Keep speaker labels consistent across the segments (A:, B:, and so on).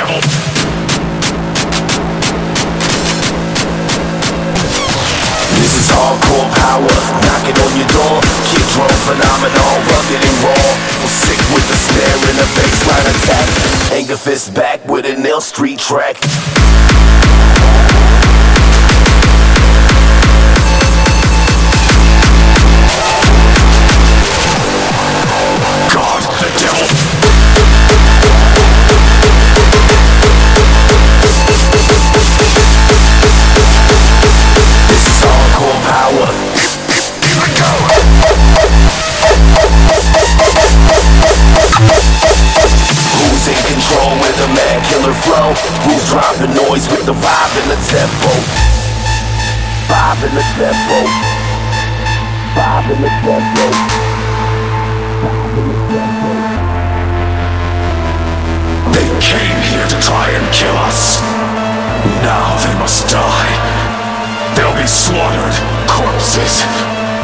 A: devil.
B: This is hardcore power, knocking on your door. Kick drum phenomenal, rugged and raw. Sick with the snare and the bassline attack. Angerfist back with an ill street track. Killer flow? Who's dropping noise with the vibe and the tempo? Vibe and the tempo. Vibe and the tempo.
A: They came here to try and kill us. Now they must die. They'll be slaughtered, corpses,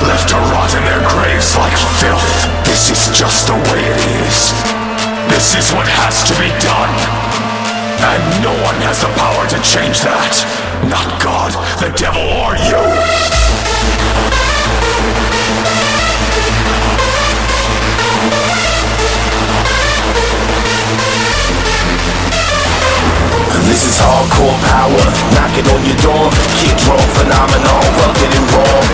A: left to rot in their graves like filth. This is just the way it is. This is what has to be done. And no one has the power to change that. Not God, the devil, or you.
B: This is hardcore power, knocking on your door. Kick drum phenomenal, rugged and raw,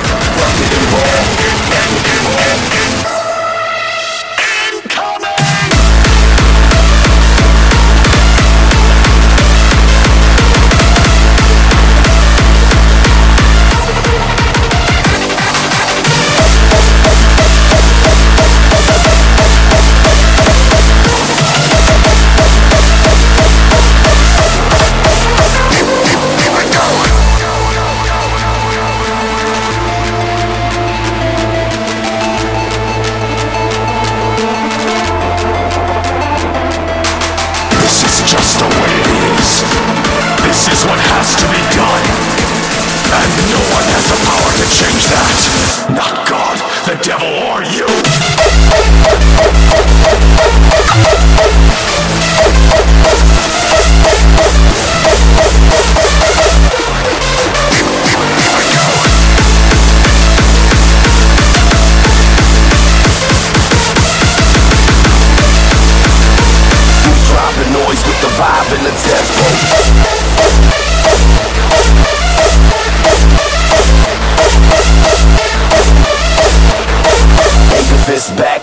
A: change that. Not God, the devil, or you.
B: Noise with the vibe and the tempo? Back